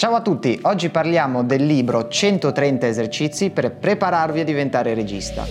Ciao a tutti, oggi parliamo del libro 130 esercizi per prepararvi a diventare regista.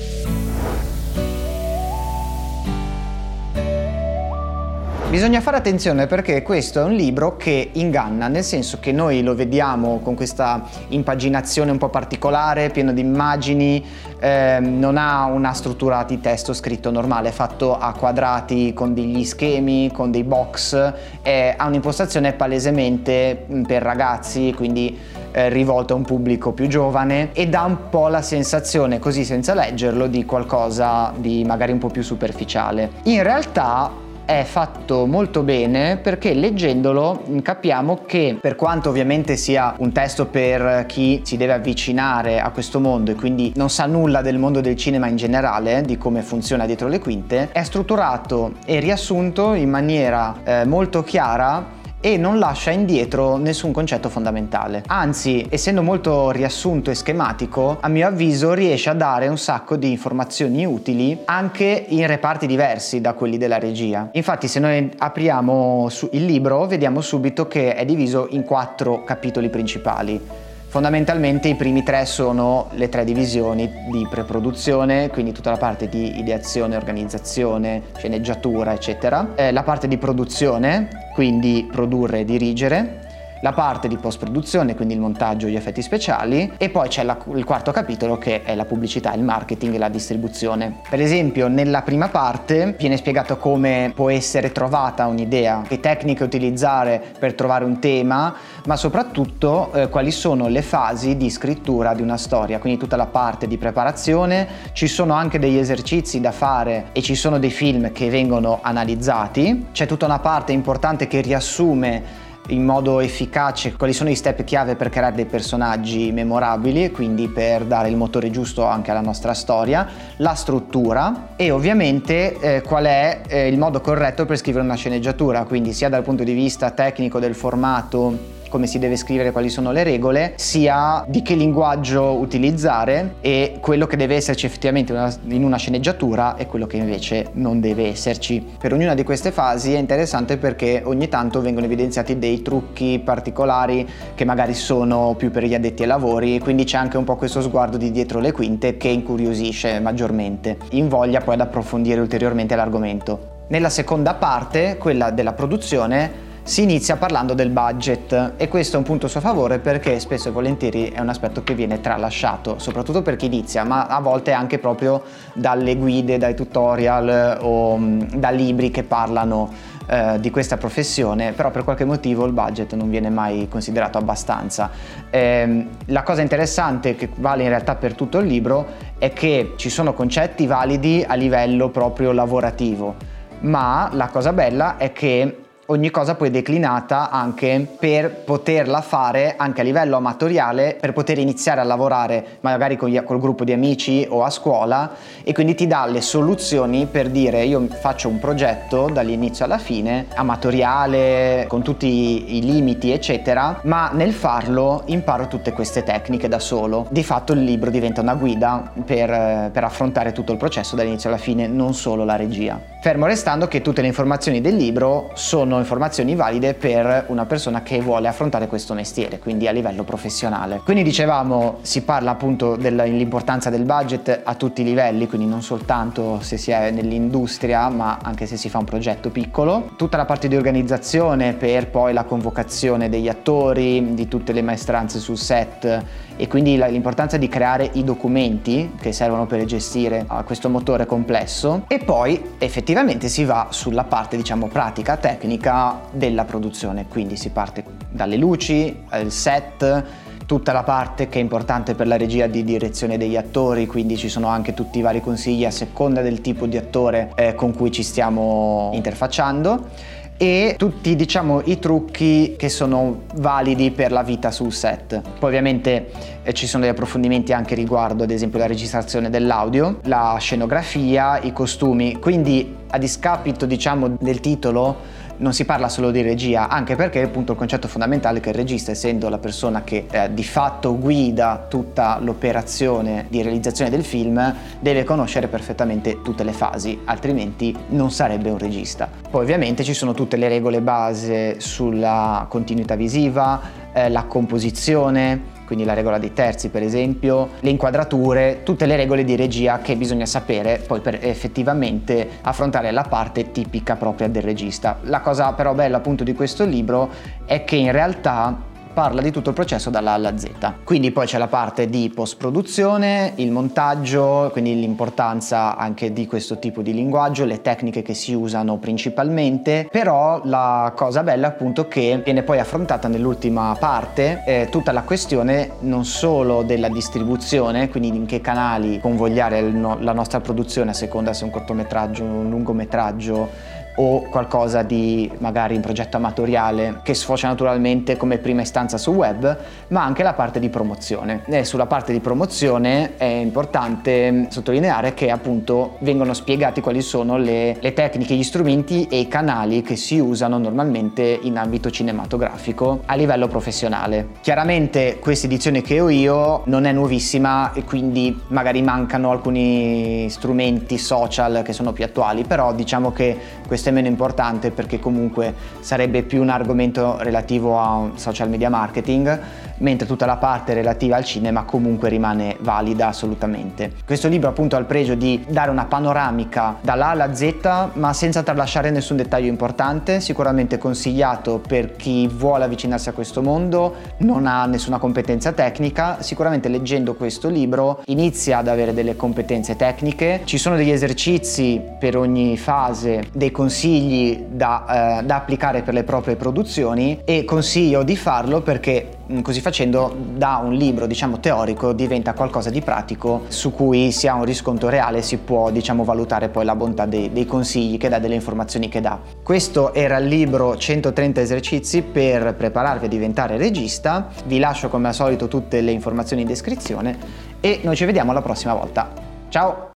Bisogna fare attenzione perché questo è un libro che inganna, nel senso che noi lo vediamo con questa impaginazione un po' particolare, pieno di immagini, eh, non ha una struttura di testo scritto normale, è fatto a quadrati con degli schemi, con dei box, ha un'impostazione palesemente mm, per ragazzi, quindi eh, rivolto a un pubblico più giovane e dà un po' la sensazione, così senza leggerlo, di qualcosa di magari un po' più superficiale. In realtà è fatto molto bene perché leggendolo capiamo che per quanto ovviamente sia un testo per chi si deve avvicinare a questo mondo e quindi non sa nulla del mondo del cinema in generale, di come funziona dietro le quinte, è strutturato e riassunto in maniera eh, molto chiara e non lascia indietro nessun concetto fondamentale. Anzi, essendo molto riassunto e schematico, a mio avviso riesce a dare un sacco di informazioni utili anche in reparti diversi da quelli della regia. Infatti, se noi apriamo il libro, vediamo subito che è diviso in quattro capitoli principali Fondamentalmente i primi tre sono le tre divisioni di preproduzione, quindi tutta la parte di ideazione, organizzazione, sceneggiatura, eccetera. Eh, la parte di produzione, quindi produrre e dirigere la parte di post-produzione, quindi il montaggio e gli effetti speciali, e poi c'è la, il quarto capitolo che è la pubblicità, il marketing e la distribuzione. Per esempio, nella prima parte viene spiegato come può essere trovata un'idea, che tecniche utilizzare per trovare un tema, ma soprattutto eh, quali sono le fasi di scrittura di una storia, quindi tutta la parte di preparazione, ci sono anche degli esercizi da fare e ci sono dei film che vengono analizzati, c'è tutta una parte importante che riassume in modo efficace quali sono i step chiave per creare dei personaggi memorabili e quindi per dare il motore giusto anche alla nostra storia, la struttura e ovviamente eh, qual è eh, il modo corretto per scrivere una sceneggiatura, quindi sia dal punto di vista tecnico del formato come si deve scrivere, quali sono le regole, sia di che linguaggio utilizzare e quello che deve esserci effettivamente in una sceneggiatura e quello che invece non deve esserci. Per ognuna di queste fasi è interessante perché ogni tanto vengono evidenziati dei trucchi particolari che magari sono più per gli addetti ai lavori, quindi c'è anche un po' questo sguardo di dietro le quinte che incuriosisce maggiormente, invoglia poi ad approfondire ulteriormente l'argomento. Nella seconda parte, quella della produzione, si inizia parlando del budget. E questo è un punto a suo favore perché spesso e volentieri è un aspetto che viene tralasciato, soprattutto per chi inizia, ma a volte anche proprio dalle guide, dai tutorial o mm, da libri che parlano eh, di questa professione, però per qualche motivo il budget non viene mai considerato abbastanza. Eh, la cosa interessante che vale in realtà per tutto il libro è che ci sono concetti validi a livello proprio lavorativo, ma la cosa bella è che ogni cosa poi declinata anche per poterla fare anche a livello amatoriale, per poter iniziare a lavorare magari con gli, col gruppo di amici o a scuola e quindi ti dà le soluzioni per dire io faccio un progetto dall'inizio alla fine, amatoriale, con tutti i limiti eccetera, ma nel farlo imparo tutte queste tecniche da solo. Di fatto il libro diventa una guida per, per affrontare tutto il processo dall'inizio alla fine, non solo la regia. Fermo restando che tutte le informazioni del libro sono informazioni valide per una persona che vuole affrontare questo mestiere, quindi a livello professionale. Quindi dicevamo, si parla appunto dell'importanza del budget a tutti i livelli, quindi non soltanto se si è nell'industria, ma anche se si fa un progetto piccolo. Tutta la parte di organizzazione per poi la convocazione degli attori, di tutte le maestranze sul set e quindi l'importanza di creare i documenti che servono per gestire questo motore complesso e poi effettivamente si va sulla parte diciamo pratica, tecnica della produzione, quindi si parte dalle luci, il set, tutta la parte che è importante per la regia di direzione degli attori, quindi ci sono anche tutti i vari consigli a seconda del tipo di attore eh, con cui ci stiamo interfacciando e tutti diciamo i trucchi che sono validi per la vita sul set. Poi ovviamente eh, ci sono degli approfondimenti anche riguardo ad esempio la registrazione dell'audio, la scenografia, i costumi, quindi a discapito diciamo del titolo non si parla solo di regia, anche perché appunto il concetto fondamentale è che il regista, essendo la persona che eh, di fatto guida tutta l'operazione di realizzazione del film, deve conoscere perfettamente tutte le fasi, altrimenti non sarebbe un regista. Poi ovviamente ci sono tutte le regole base sulla continuità visiva, eh, la composizione, quindi la regola dei terzi per esempio, le inquadrature, tutte le regole di regia che bisogna sapere poi per effettivamente affrontare la parte tipica propria del regista. La cosa però bella appunto di questo libro è che in realtà parla di tutto il processo dalla A alla Z. Quindi poi c'è la parte di post-produzione, il montaggio, quindi l'importanza anche di questo tipo di linguaggio, le tecniche che si usano principalmente, però la cosa bella è appunto che viene poi affrontata nell'ultima parte eh, tutta la questione non solo della distribuzione, quindi in che canali convogliare la nostra produzione a seconda se è un cortometraggio, un lungometraggio, o qualcosa di magari in progetto amatoriale che sfocia naturalmente come prima istanza sul web, ma anche la parte di promozione. E sulla parte di promozione è importante sottolineare che appunto vengono spiegati quali sono le, le tecniche, gli strumenti e i canali che si usano normalmente in ambito cinematografico a livello professionale. Chiaramente questa edizione che ho io non è nuovissima e quindi magari mancano alcuni strumenti social che sono più attuali, però diciamo che questa è meno importante perché comunque sarebbe più un argomento relativo a social media marketing, mentre tutta la parte relativa al cinema comunque rimane valida assolutamente. Questo libro appunto ha il pregio di dare una panoramica dall'A alla Z, ma senza tralasciare nessun dettaglio importante, sicuramente consigliato per chi vuole avvicinarsi a questo mondo, non ha nessuna competenza tecnica, sicuramente leggendo questo libro inizia ad avere delle competenze tecniche, ci sono degli esercizi per ogni fase, dei consigli da, eh, da, applicare per le proprie produzioni e consiglio di farlo perché così facendo da un libro diciamo teorico diventa qualcosa di pratico su cui si ha un riscontro reale e si può diciamo valutare poi la bontà dei, dei consigli che dà, delle informazioni che dà. Questo era il libro 130 esercizi per prepararvi a diventare regista, vi lascio come al solito tutte le informazioni in descrizione e noi ci vediamo la prossima volta. Ciao!